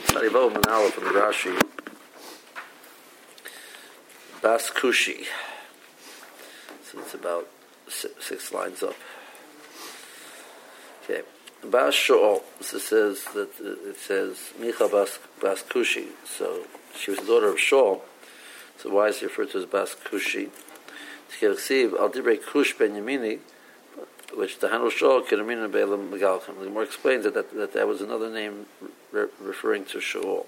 Tzadivo Manala from Rashi. Bas Kushi. So it's about six, six lines up. Okay. Bas Shaul. So it says that uh, it says Micha Bas, Bas Kushi. So she was the daughter of Shaul. So why is he referred to as Bas Kushi? Al Dibre Kush Ben Yamini, which the Hanul Shaul Kiramin Beilam Megalchim. The more explains that, that that was another name re- referring to Shaul.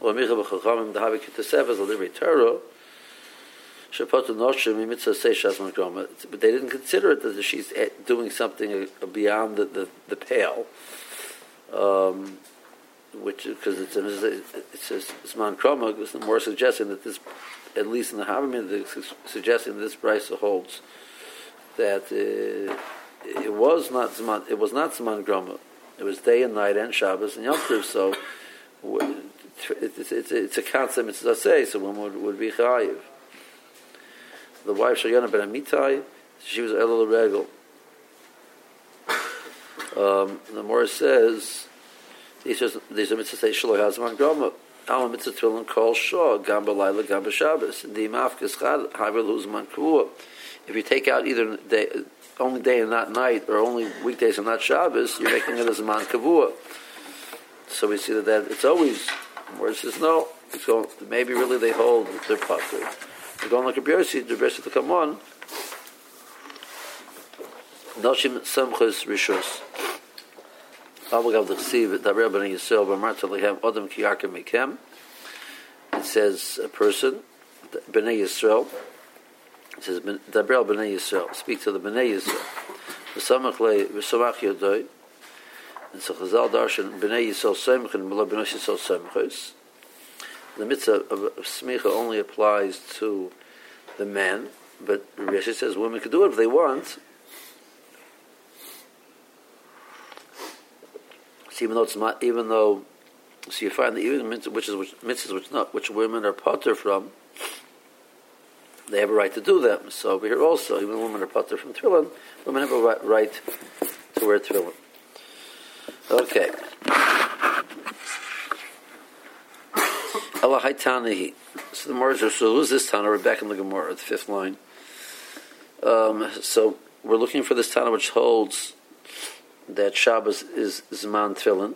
Micha B'Chachamim Dahavi Kitesevas Al Dibre Torah. Shapat Noshim Mitzvah Seishas Makroma. But they didn't consider it that she's eh, doing something uh, beyond the, the, the pale. Um, which because it's a, it says Zman Kroma more suggesting that this, at least in the Havamim, suggesting that this price holds that uh, it was not Zman, it was not Zman Kroma. It was day and night and Shabbos and Yom Tov. So it's, it's, it's a concept. It's a say. So one would, would be chayiv. The wife Shayana ben Amitai, she was Elul Regel. Um, the Morris says these are these are mitzvahs shelo hazman groma. Al mitzvah tefillin kol shah gam b'layla gam b'shabbos. The mafkes chad havel huzman kavua. If you take out either day, only day and not night, or only weekdays and not Shabbos, you're making it as a man kavua. So we see that, that it's always. Where it says no, it's going. Maybe really they hold their pucker. They're going like a Biersi, the Biersi to come on. Noshim Samchus Rishus. Avagav Dechsiv Daber Ben Yisrael B'Marta Lehem Odom Ki Yarkem Mekem. It says a person, Bnei Yisrael. It says Daber Bnei Yisrael. Speak to the Bnei Yisrael. V'samach Le V'samach Yodoi. And so Chazal Darshan Bnei Yisrael Semchen B'la Bnei Yisrael Semchus. The mitzvah of, smicha only applies to the men, but Rashi says women can do it if they want. So even though it's not, even though, so you find that even mitzvahs which is which, mitzvahs which not which women are potter from, they have a right to do them. So over here also, even women are potter from tefillin, women have a right, to wear tefillin. Okay. Allah Haitanahi. So the Gemara so who's this Tana? We're back in the Gemara, the fifth line. Um, so we're looking for this Tana which holds that Shabbos is Zman Tefillin.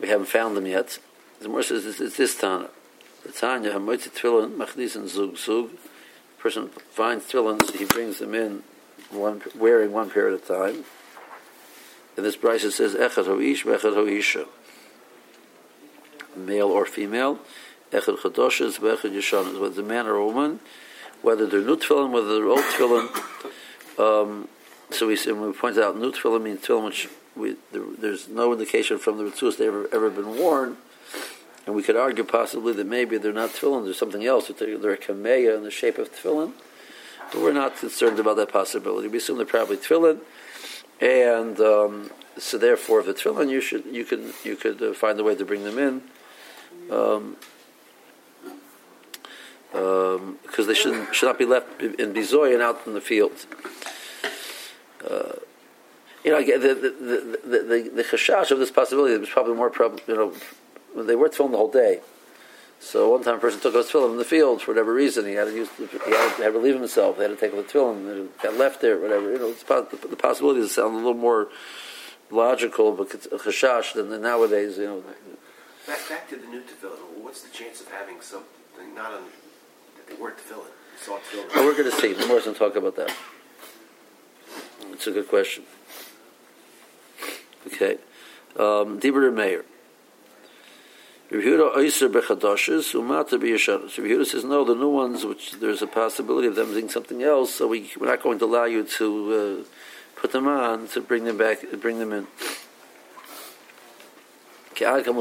We haven't found them yet. The Gemara says it's this Tana. The Tanya, Hamoitzi Tefillin, and Zug Zug. person finds Tefillin, he brings them in one, wearing one pair at a time. And this Bryce says, Echad Ho Ish, Echad Ho male or female, echad chadoshes, v'echad yeshanas, whether a man or woman, whether they're new tefillin, whether they're old tefillin. Um, so we, we pointed out new tefillin means tefillin which we, there, there's no indication from the Ritzus they've ever, ever been worn. And we could argue possibly that maybe they're not tefillin, there's something else, that they're, they're a kameya in the shape of tefillin. But we're not concerned about that possibility. We assume they're probably tefillin. And um, so therefore, if it's tefillin, you should you can you could uh, find a way to bring them in um, um, because they should should not be left in bizoy and out in the field. Uh, you know, the the the the, the, the of this possibility was probably more problem. You know, they were filmed the whole day. So one time, a person took a tefillin in the field for whatever reason. He had to use, he had to, had to relieve himself. They had to take the tefillin. They got left there, whatever. You know, it's, the, the possibilities sound a little more logical, but chashash than nowadays. You know. Back, back to the new tefillin. What's the chance of having something not on that they weren't tefillin? Saw tefillin. Oh, we're going to see. The more going talk about that. It's a good question. Okay, um, Dibur Meir. Rehuda Oyser Bechadoshes Umata B'Yeshanos. Rehuda says no, the new ones, which there's a possibility of them doing something else, so we, we're not going to allow you to uh, put them on to bring them back, bring them in. The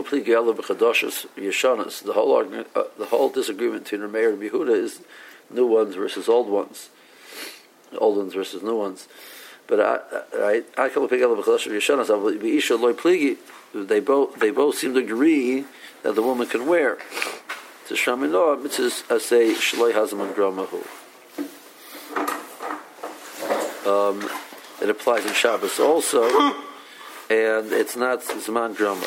whole argument, uh, the whole disagreement between Rameir and Yehuda is new ones versus old ones, old ones versus new ones. But uh, right, they both they both seem to agree that the woman can wear. To Shamino, mitzvah say shloi hazman gramahu. Um, it applies in Shabbos also. and it's not Zman Groma.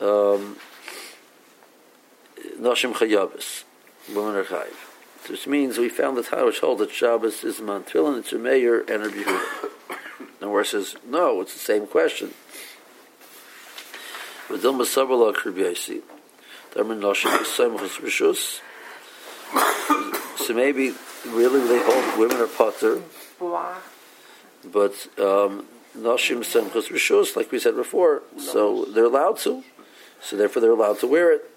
Um, Noshim Chayavas, women are chayiv. Which means we found the Torah which holds that Shabbos is Zman Tefillin, it's a mayor and a Yehuda. It says, no, it's the same question. V'dil Masabala Kribyasi. Darman Noshim Yisamachos Rishus. So maybe really they hold women are potter, but um, Noshim Semchos Rishus, like we said before, so they're allowed to. So therefore they're allowed to wear it.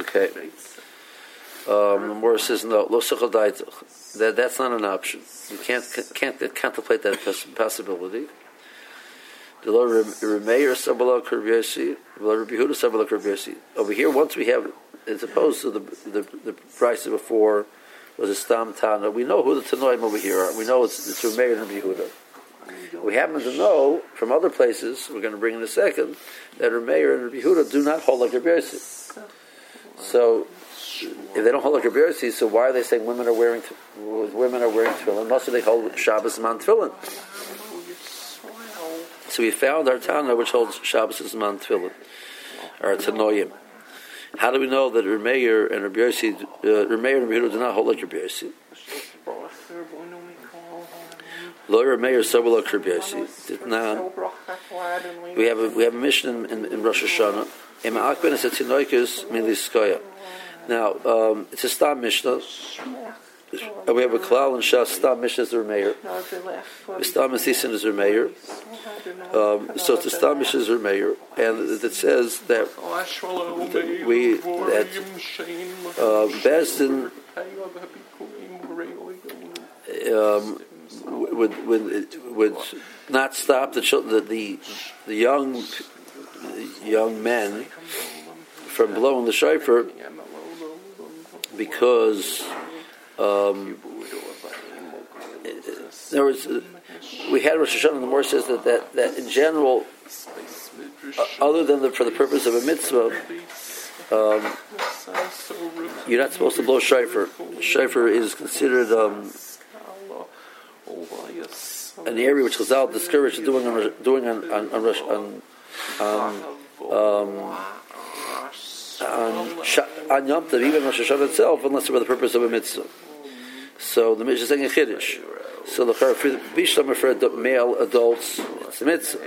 Okay. Um, the Morris says no. Lo That that's not an option. You can't can't contemplate that possibility. Over here, once we have, as opposed to the the, the price before was a Stam Tana. We know who the Tanoim over here are. We know it's it's Remeir and Yehuda. We happen to know from other places, we're going to bring in a second, that Remeir and Yehuda do not hold like Kurbiesi. So if they don't hold like a Birsi, so why are they saying women are wearing women are wearing tefillin? Must they hold Shabbos man tefillin? So we found our Tana which holds Shabbos is man tefillin, or Tanoim. How do we know that Remeir and Rabbi Yossi, uh, Remeir and Rabbi do not hold like Rabbi Yossi? Lo Remeir Sabala Rabbi Yossi. We have a, we have a mission in, in, in Rosh Hashanah now, um, it's a Stam Mishnah. We have a Klal and Shas Stam Mishnah is the Remeir. Stam Mesisin is the Remeir. Um, so it's a Stam Mishnah is the Remeir. And it says that, that we, that uh, Bezdin um, would, would, would not stop the, the, the, the young young men from blowing the shofar because um, there was we had Rosh Hashanah. The more says that, that that in general, uh, other than the, for the purpose of a mitzvah, um, you're not supposed to blow shofar. Shofar is considered um, an area which Chazal discouraged doing on doing on on, on, on um, um, on, on Yom Tov, even Rosh Hashanah itself, unless for the purpose of a mitzvah. So the mitzvah is saying a chiddush. So the bishlam for male adults, it's a mitzvah.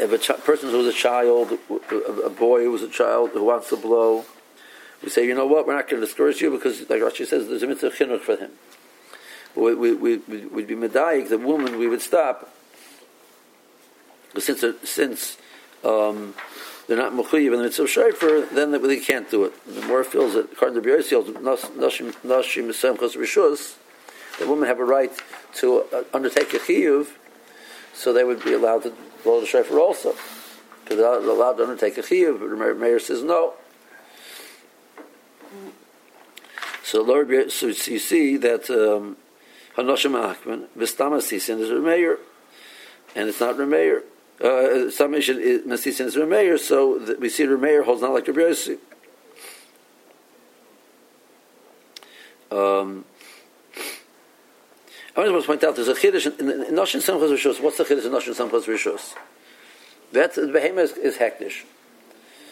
If a ch- person who's a child, a boy who's a child who wants to blow, we say, you know what, we're not going to discourage you because, like Rashi says, there's a mitzvah chinuch for him. We, we, we, we'd be medayik, the woman, we would stop since since um, they're not mechuyev in the mitzvah shayfer, then they, can't do it. The more feels that according to B'yosiel, nashim mesemchas rishus, the women have a right to uh, undertake a chiyuv, so they would be allowed to blow the shayfer also, because they're allowed to undertake a chiyuv. But the mayor says no. So Lord, so you see that um, Hanoshim Achman, Vistama Sisin is a mayor, and it's not Remeir uh, some Masisin is Remeir, so that we see Remeir holds not like Rabbi Yossi. Um, I want to point out there's a chiddush in, in, in Noshin Samchas Rishos. What's the chiddush in Noshin Samchas Rishos? That the behema is, is hektish,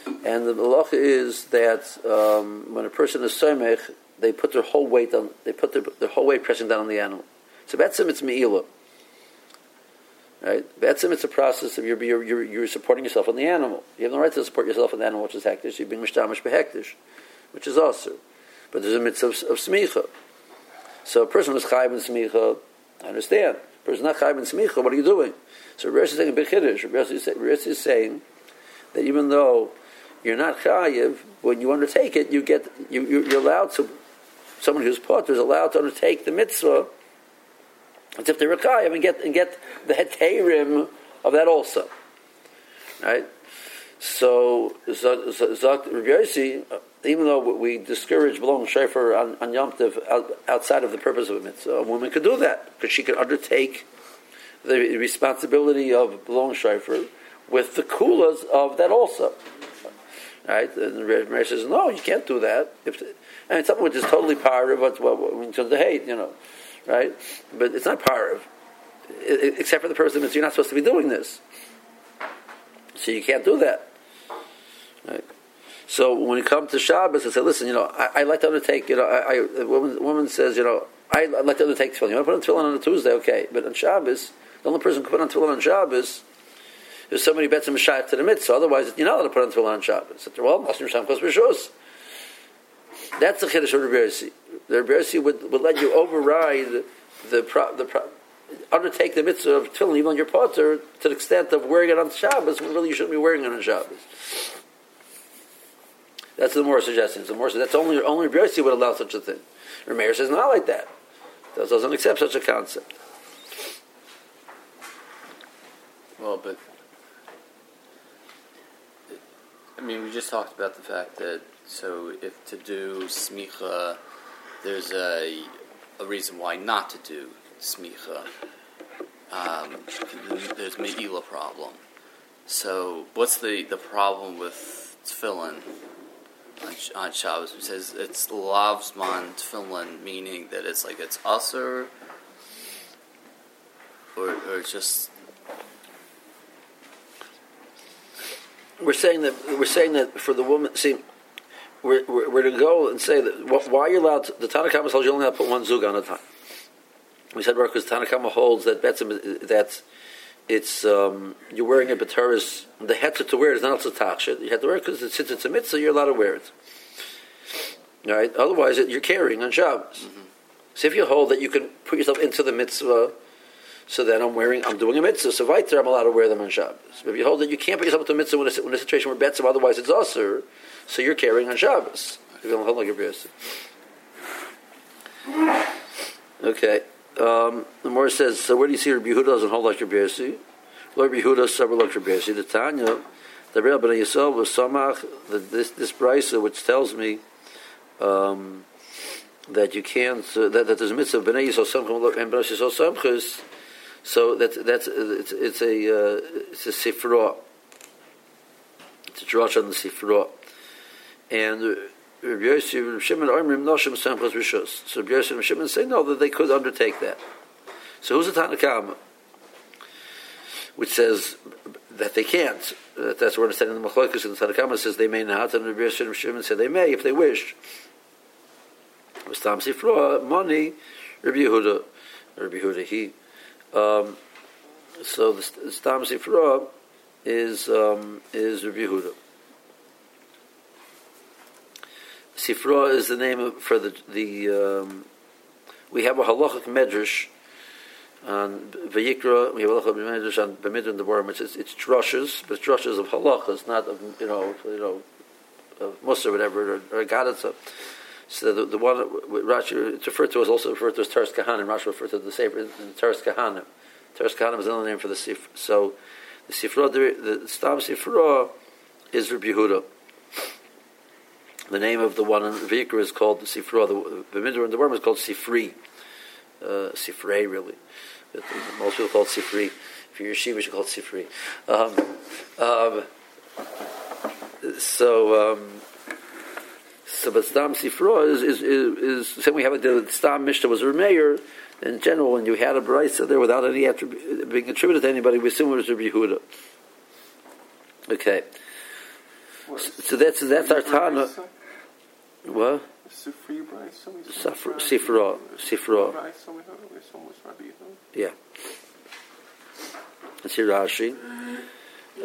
and the halacha is that um, when a person is soymech, they put their whole weight on. They put their, their whole weight pressing down on the animal. So that's it's me'ilah. Right? Betzim, it's a process of you're, you're, you're, supporting yourself on the animal. You have no right to support yourself on the animal, which is hektish. You're being mishtamish behektish, which is also. But there's a mitzvah of, of smicha. So a person who's chayv in smicha, I understand. A person not chayv in smicha, what are you doing? So Rabbi is saying a. Rabbi is saying that even though you're not chayiv, when you undertake it, you get you, you're allowed to. Someone who's potter is allowed to undertake the mitzvah as if they're and get, and get the heterim of that also. Right? So, Zak Rabbi uh, even though we discourage blowing shofar on, on Yom Tov outside of the purpose of a mitzvah, a woman could do that because she could undertake the responsibility of blowing shofar with the kulas of that also. Right? And the Rabbi says, no, you can't do that. If And something which is totally part of what's what, what of hate, you know, right? But it's not part of, except for the person that you're not supposed to be doing this. So you can't do that. Right? So when you come to Shabbos, I say, listen, you know, I, I like to undertake, you know, I, woman, woman says, you know, I, like to undertake tefillin. You want to put on tefillin on a Tuesday, okay, but on Shabbos, the only person who can put on tefillin on Shabbos is somebody who bets him a to the mitzvah. Otherwise, you're not allowed to put on tefillin on Shabbos. Well, Masrim Sham Kos Rishos. That's the chiddush of Rebbe The Rebbe would, would let you override the pro, the pro, undertake the mitzvah of tefillin even on your potter to the extent of wearing it on Shabbos when really you shouldn't be wearing it on Shabbos. That's the more suggestions. The more that's only only Rebbe would allow such a thing. Rameir says not like that. that. Doesn't accept such a concept. Well, but I mean, we just talked about the fact that so if to do smicha, there's a a reason why not to do smicha. Um, there's meila problem. So what's the, the problem with tefillin on, on Shabbos? It says it's lavzman tefillin, meaning that it's like it's usher, or, or it's just we're saying that we're saying that for the woman. See, we're, we're, we're to go and say that why you're allowed? To, the Tanakhama holds you only have to put one zug on a time. We said because Tanakhama holds that that it's um, you're wearing a bataris. The heter to wear is not also tachshit. You have to wear it because since it's a mitzvah, you're allowed to wear it. All right. Otherwise, you're carrying on Shabbos. Mm-hmm. So if you hold that you can put yourself into the mitzvah so then I'm wearing, I'm doing a mitzvah. So weiter, I'm allowed to wear them on Shabbos. But if you hold that you can't put yourself into a mitzvah when a, when a situation where betzim, otherwise it's usher, so you're carrying on Shabbos. Okay. Um, the more says, so where do you see Rabbi Yehuda doesn't hold like your Birsi? Lord Rabbi Yehuda several like your Birsi. The Tanya, the Rebbe Ben Yisrael was Samach, this, this brisa which tells me um, that you can't, uh, that, that there's a mitzvah, B'nai Yisrael Samchim and B'nai Yisrael Samchis, so that's that's it's, it's a uh, it's a sifra. It's a drush on the sifra, and Rabbi Yosef and Shimon Oimrim Noshim Samchas Rishos. So Rabbi Yosef and Shimon say no that they could undertake that. So who's the Tanakama? Which says that they can't. That that's where understanding the Machlokas and the Tanakama says they may not, and Rabbi Yosef and Shimon say they may if they wish. Stam Sifra, money, Rabbi Yehuda, Rabbi Yehuda, he um, so the, the Stam Sifra is um, is Rabbi Yehuda. Sifra is the name of, for the the. Um, we have a halachic medrash on Vayikra. We have a halachic medrash on Bemidra the Borim. It's it's drushes, but it's drushes of halachas, not of you know you know of Musa or whatever or, or Gadatza. So the, the one Rashi it's referred to as also referred to as Teres Kahanim. Rashi referred to the Sefer in Teres Kahanim. Teres Kahanim is another name for the Sifra. So the Sifra, the, the Stam Sifra is Rabbi Yehuda. The name of the one in Vayikra is called the Sifra. The, the Midrash and the worm is called Sifri. Uh, Sifrei, really. But most people call it Sifri. If you're Yeshiva, you call it Sifri. Um, um, so, um, so, but Stam Sifra is, is, is, is saying we have a, the Stam Mishnah was a mayor. In general, when you had a brisa there without any attrib- being attributed to anybody, we assume it was Rabbi Yehuda. Okay. So, so that's that's our Tana. What? Sifra, Sifra, Sifra. Yeah. Let's see Rashi.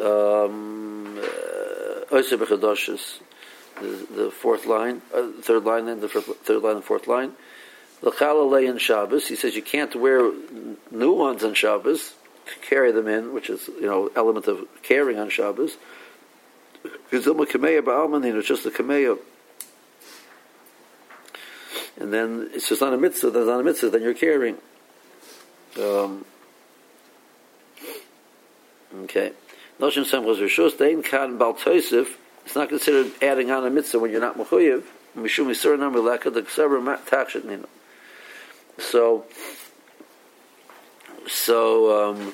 Um, uh, the, the fourth line, uh, third line, then the third line and fourth line. The Chalalei and Shabbos, he says you can't wear new ones on Shabbos, to carry them in, which is you know element of carrying on Shabbos. It's just the kameya. And then it's just not a mitzvah. There's not a mitzvah. Then you're carrying. Um, okay. Noshim Sam was. Dein Kan Bal it's not considered adding on a mitzvah when you're not mechuyev. Mishum the Ksaber Takshet Nino. So, so um,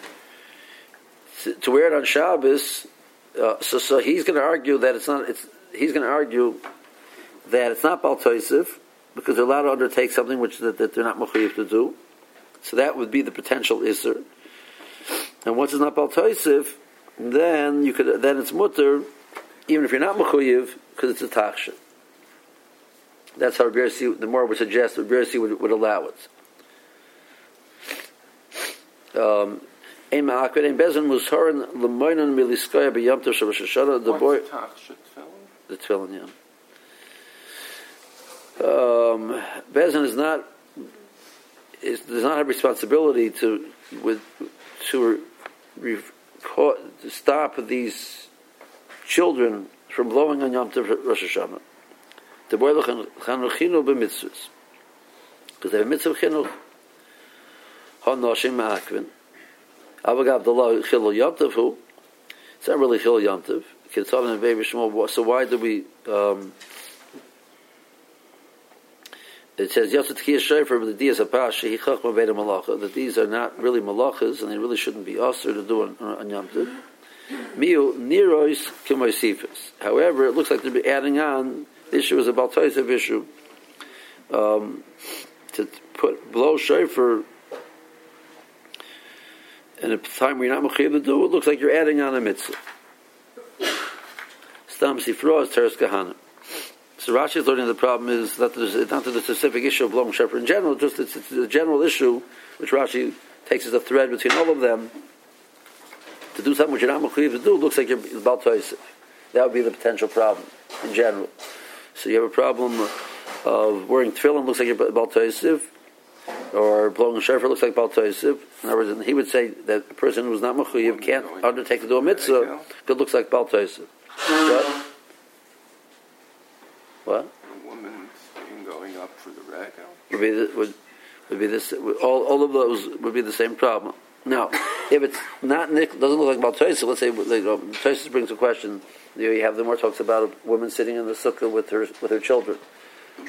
to, wear it on Shabbos, uh, so so he's going to argue that it's not. It's he's going to argue that it's not baltoisiv because they're allowed to undertake something which that, that they're not mechuyev to do. So that would be the potential iser. And once it's not baltoisiv, then you could then it's mutter, even if you're not mechuyev, because it's a taksha. That's how Rabbi the more would suggest Rabbi would, would allow it. Um, ein ma'akved ein bezin musharin lemoinen miliskoya b'yom tov shel Rosh Hashanah. The boy, the tefillin, yeah. Um, bezin is not is, does not have responsibility to with to, re, to stop these children from blowing on Yom Tov Rosh Hashanah. The boy chanuchinu b'mitzvahs because they have mitzvah chinuch. Hanoshim ma'akvin. Avagav Dala Chil Yom Tov who? It's not really Chil Yom Tov. So why do we? Um, it says Yosef Tkiyah Shofar but the Dias Apash Shehi Chachma Veda Malacha that these are not really malachas and they really shouldn't be usher to do on, on Yom Tov. Miu Nirois Kimoisifis. However, it looks like they're adding on. The issue is about Toisav issue. Um, to put blow shofar and at the time you're not mechayiv to do it, looks like you're adding on a mitzvah. Stam sifro is teres kahana. So Rashi is learning the problem is that there's not to the specific issue of blowing shofar in general, just it's, it's a general issue which Rashi takes as a thread between all of them. To do something which you're not mechayiv to do looks like you're about to That would be the potential problem in general. So you have a problem of wearing tefillin looks like you're about to or blowing a shofar looks like baltoisiv. In other words, he would say that a person who's not mechuyev can't undertake to do a mitzvah because it looks like baltoisiv. What? A woman's going up for the rag would be the, would would be this all all of those would be the same problem. Now, if it's not Nick, doesn't look like baltoisiv, let's say like, um, brings a question. You have the more talks about a woman sitting in the sukkah with her with her children.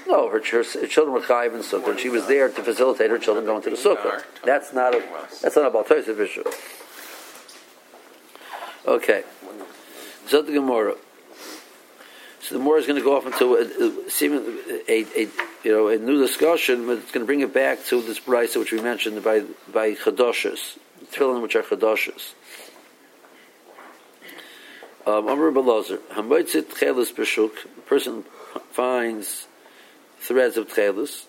No, her, her, her children were chayiv in sukkah, and she was there to facilitate her children going to the sukkah. That's not a that's not a baltoisiv issue. Okay, so the Gemara. So the Gemara is going to go off into a, a, a, you know a new discussion, but it's going to bring it back to this brisa which we mentioned by by chadoshes, tefillin which are chadoshes. Um, Amr Belazer, Hamoitzit Chelis B'Shuk, the person finds threads of tchelis.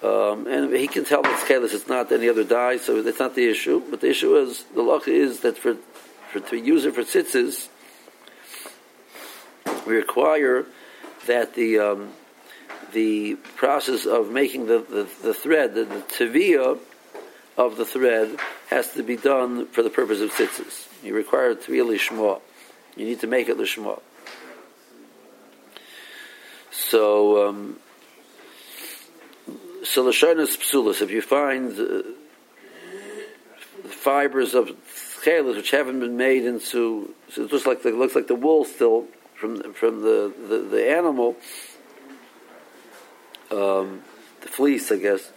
Um, and he can tell that tchelis it's not any other dye, so that's not the issue. But the issue is, the law is that for, for to use it for tzitzis, we require that the um, the process of making the, the, the thread, the, the teviyah of the thread, has to be done for the purpose of tzitzis. You require be lishma. You need to make it lishma. So, um, so Lashonis Psulis, if you find uh, fibers of chelas which haven't been made into, so it looks like the, looks like the wool still from from the, the, the animal, um, the fleece, I guess.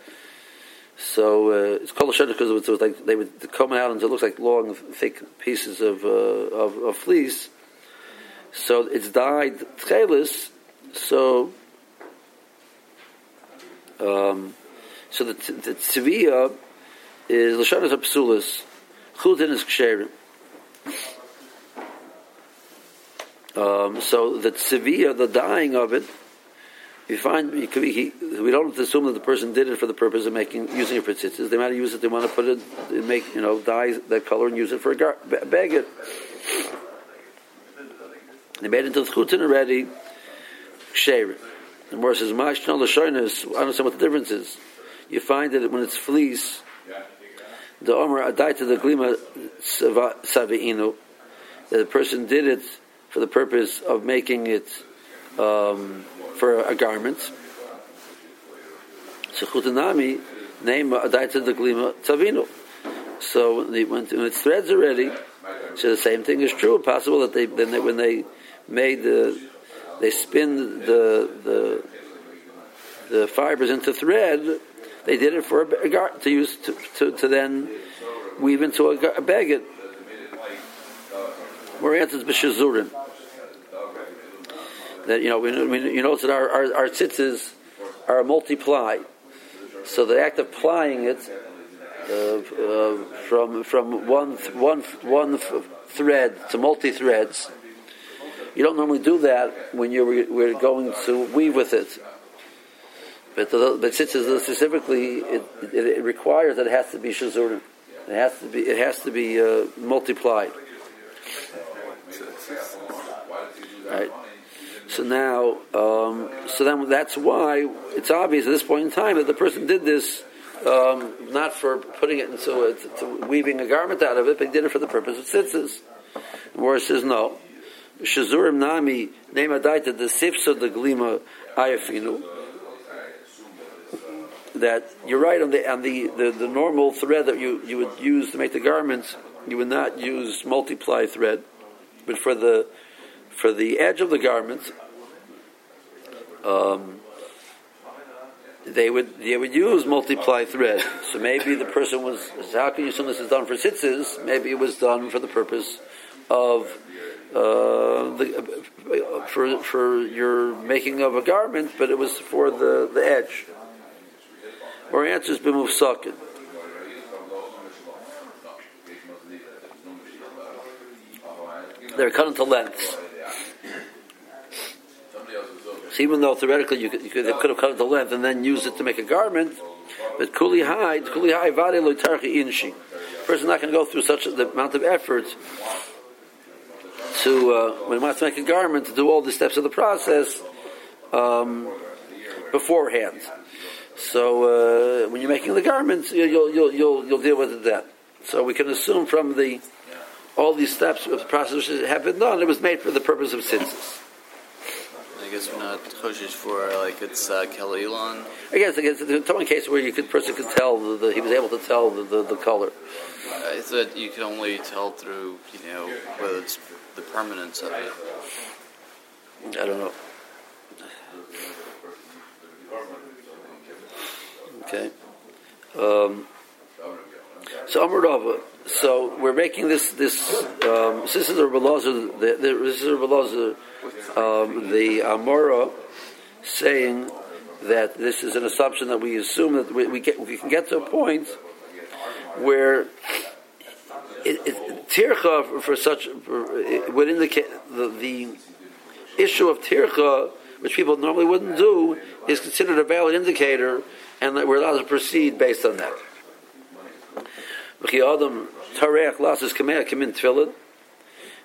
So uh, it's called a because it was, like they would come out and it looks like long, thick pieces of, uh, of, of fleece. So it's dyed tchelis so, um, so the the tzivia is l'shanas apsulas, chutin is ksherim. Um, so the tzivia, the dying of it, you find he, we don't assume that the person did it for the purpose of making using it for tzitzis. They might use it. They want to put it, make you know dye that color and use it for a gar, bag it. They made it into the chutin already ksherim. The Gemara says, "Ma'ashna l'shoinus." I understand what the difference is. You find that when it's fleece, the omer adai to the glima saviinu, that the person did it for the purpose of making it um, for a garment. So chutanami name adai to the glima tzavinu. So when, it's threads already, so the same thing is true. Possible that they then they, when they made the they spin the the the fibers into thread. They did it for a, gar- to use to, to, to, then weave into a, a baguette. Where answers b'shazurim. that you know we, we, you notice that our our, our tzitzis are multiply, so the act of plying it uh, uh, from from one one one thread to multi threads. You don't normally do that when you're we're going to weave with it. But the, but tzitzis specifically, it, it, it, requires that it has to be shazurim. It has to be it has to be uh, multiplied. Right. So now, um, so then that's why it's obvious at this point in time that the person did this um, not for putting it into to, weaving a garment out of it, but he did it for the purpose of tzitzis. Where says no, shazurim nami nemadaita the sifsa the glima ayafinu. That you're right on the on the, the, the normal thread that you, you would use to make the garments, you would not use multiply thread, but for the for the edge of the garment, um, they would they would use multiply thread. So maybe the person was how can you assume this is done for tzitzis? Maybe it was done for the purpose of uh, the, for for your making of a garment, but it was for the, the edge. Or answer is b'mufsakin. They're cut into lengths. Even though theoretically you could, you could, could have cut it to length and then used it to make a garment, but kuli high, kuli high, vade loitarchi inshi. Person not going to go through such the amount of effort to uh, when he wants to make a garment to do all the steps of the process um, beforehand. So uh, when you're making the garments, you'll, you'll, you'll, you'll deal with it then. So we can assume from the all these steps of the process that have been done, it was made for the purpose of tzitzis. I guess we're not choshish for like it's uh, Elon. I guess I guess it's a one case where you could person could tell the, the, he was able to tell the, the, the color. Uh, it's that you can only tell through you know whether it's the permanence of it. I don't know. Okay. Um, so Amar So we're making this this um, this is a Belazar, this is a Belazar, um, the Amora saying that this is an assumption that we assume that we, we, get, we can get to a point where it, it, tircha for such for, would indicate the, the issue of tircha, which people normally wouldn't do, is considered a valid indicator, and that we're allowed to proceed based on that.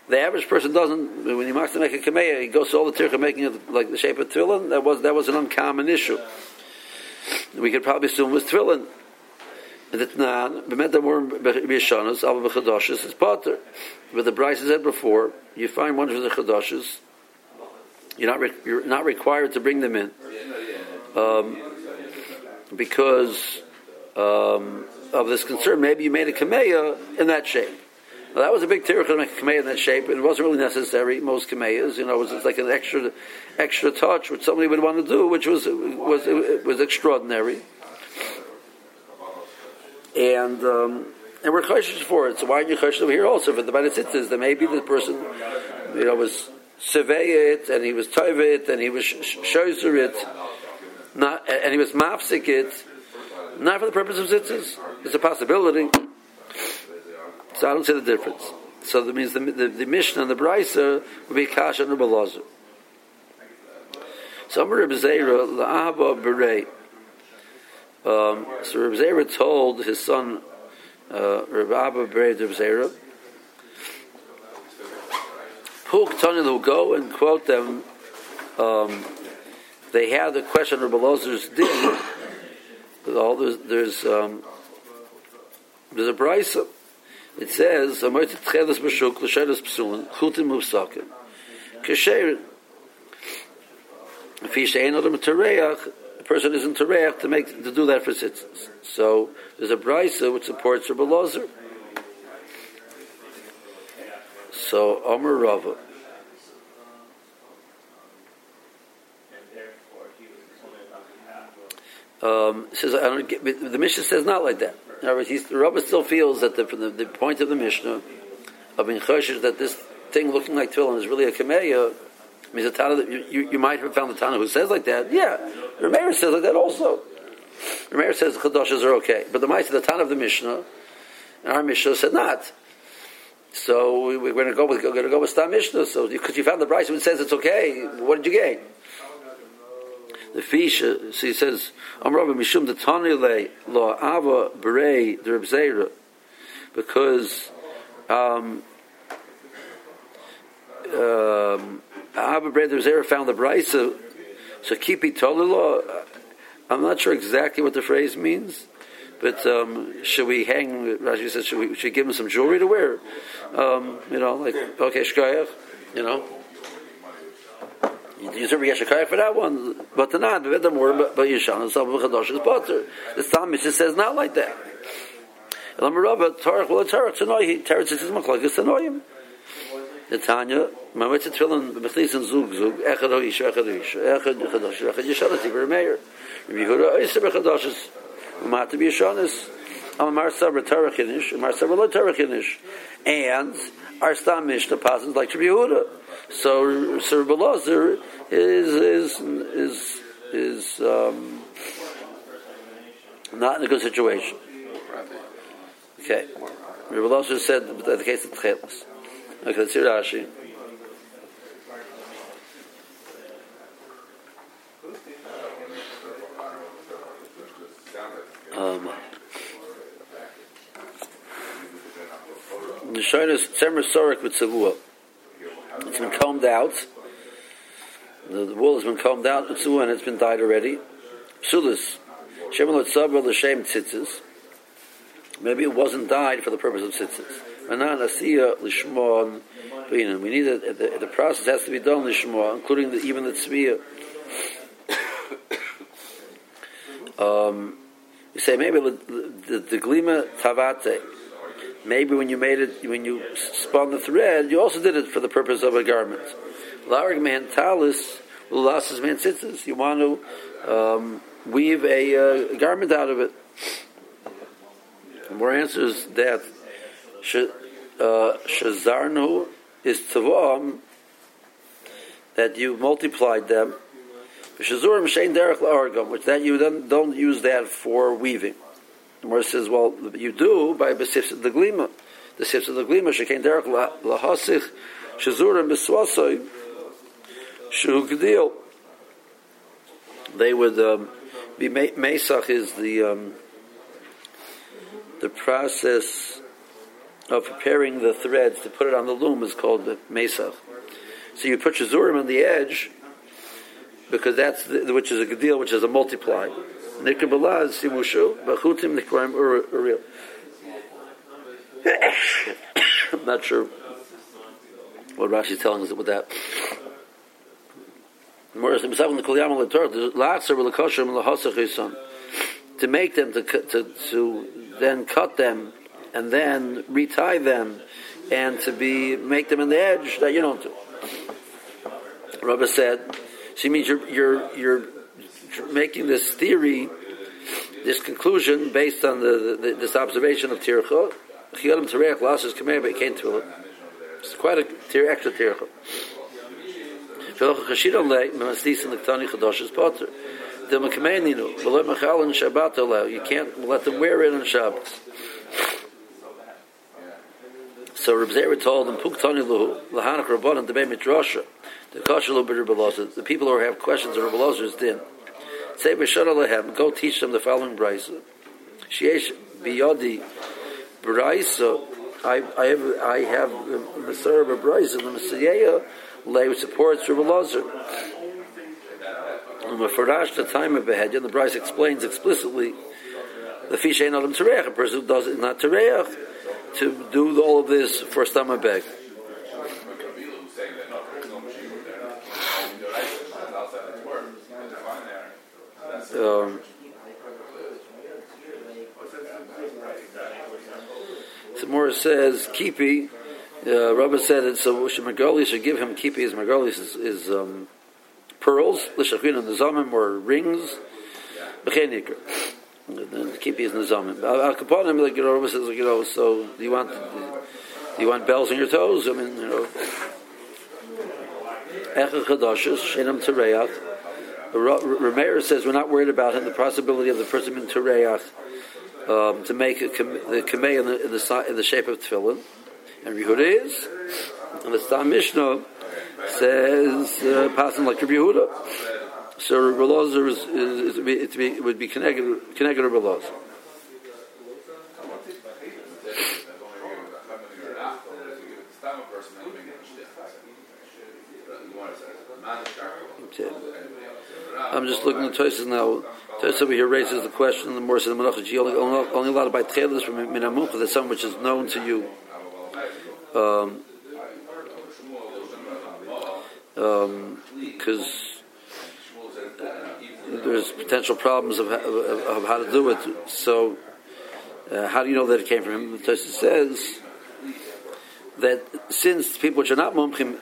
The average person doesn't. When he wants to make a kameya, he goes to all the tircha making it like the shape of tefillin. That was that was an uncommon issue. We could probably assume it was tefillin. But the Bryce said before, you find one of the chadoshes. You're not re- you're not required to bring them in, um, because um, of this concern. Maybe you made a kameya in that shape. Now, that was a big tirach to make a in that shape, and it wasn't really necessary. Most kameyas, you know, it was like an extra, extra touch which somebody would want to do, which was was was extraordinary. And um, and we're cautious for it. So why are you cautious over here also for the Banatzitzis? That maybe the person, you know, was survey it, and he was tovit, and he was shozer it, not, and he was mafsik it, not for the purpose of tzitzis. It's a possibility. So I don't see the difference. So that means the, the, the Mishnah and the Brisa would be Kasha and Rebbe So Amar Rebbe Zera, La'aba Berei. Um, so Rebbe Zera told his son, uh, Rebbe Abba Berei Rebbe Zera, Puk Tanil will go and quote them. Um, they had the question of Rebbe Lozer's din. There's, there's, um, there's a brisa it says, "Amoyt tchelas b'shuk l'shelas psulin chutim mufsakim." Kasher, if he shein adam tereach, the person isn't tereach to make to do that for tzitzis. So there's a brisa which supports Rabbi Lozer. So Amar Rava. Um, says I don't get, the Mishnah says not like that. In other words, the Rabbi still feels that the, from the, the point of the Mishnah of being choshesh that this thing looking like tefillin is really a kameya, I mean, the Tana you, you, you might have found the Tana who says like that. Yeah, Rameir says like that also. Rameir says Chadashas are okay, but the Ma'aseh, the Tana of the Mishnah, and our Mishnah said not. So we, we're going to go with going to go with Stam Mishnah. So because you found the Bryce which says it's okay, what did you gain? The fish, so he says, Amrav Mishum the Tanile Lo Ava Berei Derbzeira, because um, um, Ava Berei Derbzeira found the Bryce, so, it Tolilo. I'm not sure exactly what the phrase means. But um, should we hang? Rashi says, should we should give him some jewelry to wear? Um, you know, like okay, shkayach, you know. You serve Yeshakayach for that one, but the not the more but Yishan and some Chadosh is butter. The Talmud says not like that. Lamarava Tarach well Tarach Tanoi Tarach says Machlokes Tanoim. The Tanya Mamet Tefillin B'Mechlis and Zug Zug Echad Hoish Echad Hoish Echad Chadosh Echad Yishan Tiber Meir. Yehuda oh, Oiser Chadosh Umat to be Yishanis. Amar Sabra Tarach Hinish Amar Sabra Lo Tarach Hinish and our Stam Mishnah passes like Rabbi Yehuda. So, so Rabbi Lazar is is is is um, not in a good situation. Okay, Rabbi Lazar said that the case of Tchelis. Okay, let's hear Rashi. Um, the Shoinus Tzemer Sorek with Tzavua. It's been combed out. The, the wool has been combed out and it's been dyed already. Psulis. Shemelot Sabra L'Shem Tzitzis. Maybe it wasn't dyed for the purpose of tzitzis. We need it, the, the process has to be done Lishmon, including the, even the tzviyah. um, you say maybe the, the, the glima tavate. Maybe when you made it, when you spun the thread, you also did it for the purpose of a garment. Larg man talis ulasas man tzitzis. You want to um, weave a uh, garment out of it. The more answers that shazarnu is tavam that you multiplied them. Shazurim shein derech la'argam, which that you then don't use that for weaving. The Gemara says, well, you do by besifs of the glima. The sifs of the glima shekein derech lahasich shazurim beswasoy shu gedil. They would um, be mesach is the um, the process of preparing the threads to put it on the loom is called the mesach. So you put shazurim on the edge because that's the, which is a gedil, which is a multiply. Nikabala is simushu, bachutim nikvarim uril. I'm not sure what Rashi is telling us with that. Um, to make them to, to to then cut them and then retie them and to be make them in the edge that you don't do. Rabbi said, she means you're you're you're making this theory, this conclusion based on the, the this observation of tircha. Chiyalim lost his kameir but he came to it. It's quite a tir extra allow. You can't let them wear it on Shabbos. So Reb Zera told them, "Puk tani luhu lahanak rabbanon debei midrasha." The The people who have questions of Rebbe din. Go teach them the following brisa. Sheesh biyodi brisa. I, I have I have Masar of brisa. The Messiah lay which supports Rebbe Lozer. And the time of behead. And the brisa explains explicitly the fish ain't adam tereach. A person who does it not tereach to do all of this for stomach bag. Um, Samora says kipi. Uh, Rabbi said it so Margoli should give him kipi. His Margolis is, is um, pearls, l'shachin and nizamim or rings. B'chenikr. The kipi is nizamim. Al kaponim, like you know, Rabbi says, like, you know, so do you want do you want bells on your toes? I mean, you know. Echa Chadashis, Shenam Tereach. Rameir says we're not worried about him. the possibility of the person being Tereach um, to make a, the kamei in the, in the in the shape of tefillin, and Yehuda is, and the Stam Mishnah says uh, passing like Rabbi. So Rabbi is, is, is, it would be connected connected Rabbi. I'm just looking at Tosfos now. Tosfos over here raises the question. The more says only, only, allowed to buy from Minamucha. That's something which is known to you. Um, because um, there's potential problems of, of, of, how to do it. So, uh, how do you know that it came from him? The Tosfos says that since people which are not mumchim,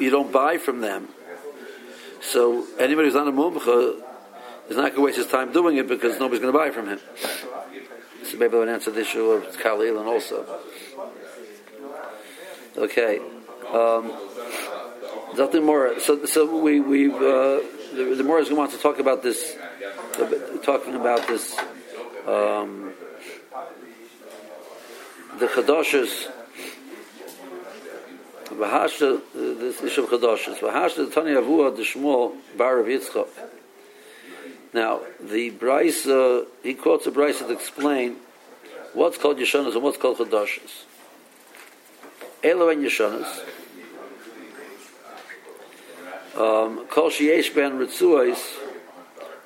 you don't buy from them. So anybody who's not a mumcha is not going to waste his time doing it because nobody's going to buy from him. So maybe I would answer the issue of Kalil and also. Okay. Um, nothing more. So, so we we uh, the, the more is going to want to talk about this, talking about this, um, the chadoshes V'hashta, this issue of Chadashis, V'hashta Tani Avua Deshmuel Bar Rav Yitzchak. Now, the Brisa, he quotes a Brisa to explain what's called Yeshanas and what's called Chadashis. Elo and Yeshanas, um, Kol Sheyesh Ben Ritzuais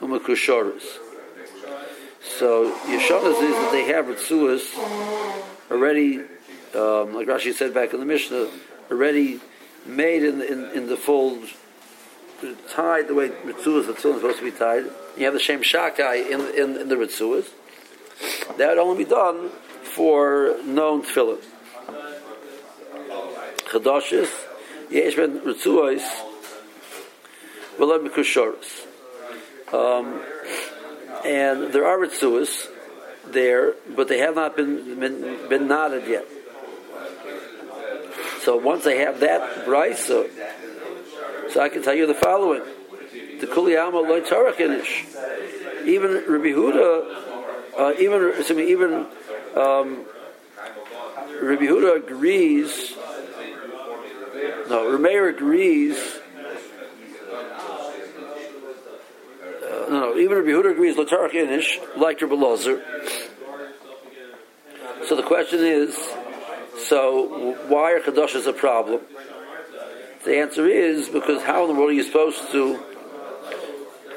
Umakushoris. So, Yeshanas is that they have Ritzuas already, um, like Rashi said back in the Mishnah, already made in, in, in the fold, tied the way Ritzuas, is supposed to be tied. You have the Shem Shakai in, in, in the Ritzuas. That would only be done for known tefillin. Chadashis, Yesh ben Ritzuas, V'lem Kushoris. Um, and there are Ritzuas there, but they have not been, been, been knotted yet. So once I have that brisa, so I can tell you the following: the kuliyama loy tarakinish. Even Rabbi Huda, uh, even excuse me, even um, Rabbi Huda agrees. No, Rameir agrees. Uh, no, no, even Rabbi Huda agrees lotarakinish like Rabbi Lozer. So the question is so why are Kadoshas a problem? The answer is because how in the world are you supposed to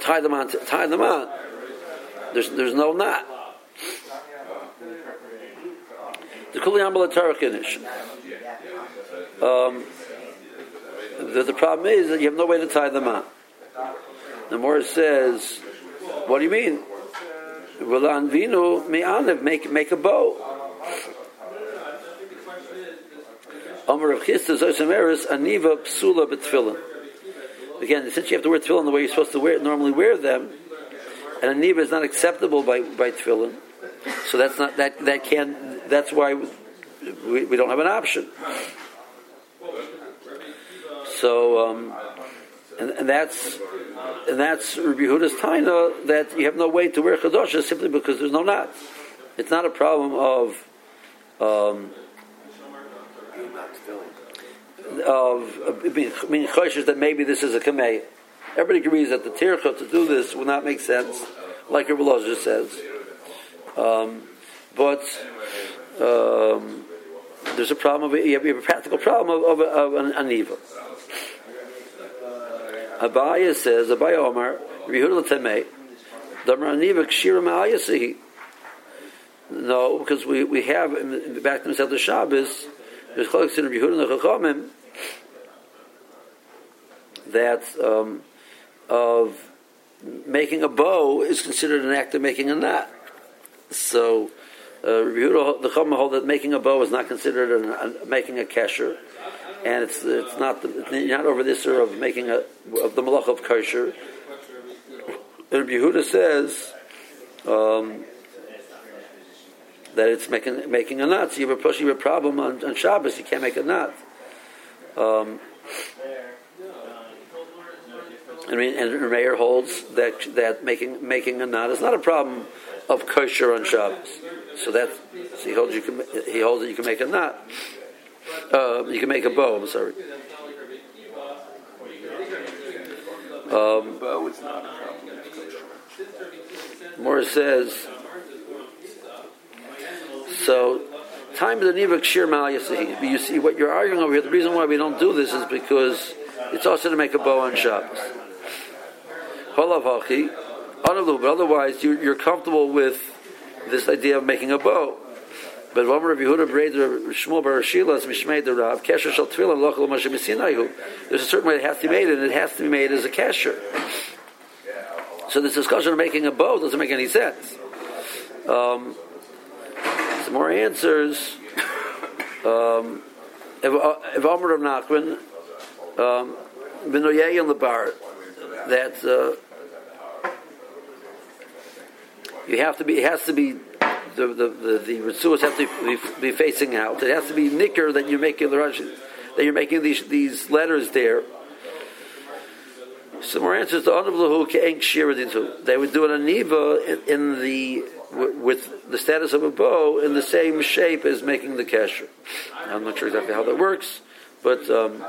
tie them on? Tie them on. There's there's no knot. The Kuliyam. Um, the, the problem is that you have no way to tie them on. The Morris says, "What do you mean? Vinu make make a bow." Amar Rav Chisda Zosameris Aniva Psula B'Tfilin. Again, since you have to wear tefillin the way you're supposed to wear, normally wear them, and aniva is not acceptable by by tefillin, so that's not that that can that's why we, we don't have an option. So, um, and, and, that's and that's Rabbi Huda's taina that you have no way to wear chadosha simply because there's no knot. It's not a problem of um, of being choishes that maybe this is a kamei. Everybody agrees that the tircha to do this would not make sense, like Rabbi just says. Um, but um, there's a problem of you have, a practical problem of, of, of an aniva. Abaye says, Abaye Omar, Rehud Temei, Damar Aniva Kshira Ma'ayasihi. No, because we, we have back to the Shabbos, there's and Chachamim that um, of making a bow is considered an act of making a knot. So, uh, the Chacham hold that making a bow is not considered an, making a kesher, and it's it's not the, it's not over this or of making a of the malach of kosher. And Yehuda says um, that it's making making a knot. So you have a push, you have a problem on, on Shabbos. You can't make a knot. Um, I mean, and Meir holds that that making making a knot is not a problem of kosher on Shabbos. So that so he holds you can he holds that you can make a knot. Uh, you can make a bow. I'm sorry. Um, bow is not a problem with. Morris says. So, time of the nivak shir mal. You see what you're arguing over here. The reason why we don't do this is because it's also to make a bow on Shabbos. Holav hachi, but otherwise you, you're comfortable with this idea of making a bow. But Rabbi Yehuda Breder Shmuel Bar Shilas Mishmei the Rav Kesher Shal Tefillah Lochel Moshe Misinayu. There's a certain way it has to be made, and it has to be made as a kesher. So this discussion of making a bow doesn't make any sense. Um, more answers. Um, if Amr Rav Nachman, um, Benoyei on the bar, that uh, you have to be. It has to be the the the, the Ritzuas have to be, be, facing out. It has to be nicker that you're making the that you're making these these letters there. Some more answers. They would do an aniva in, the with the status of a bow in the same shape as making the kesher. I'm not sure exactly how that works, but um,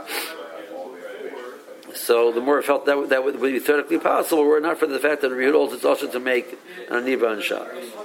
so the more felt that that would be theoretically possible, were it not for the fact that Rehuda holds it's also to make an aniva on Shabbos.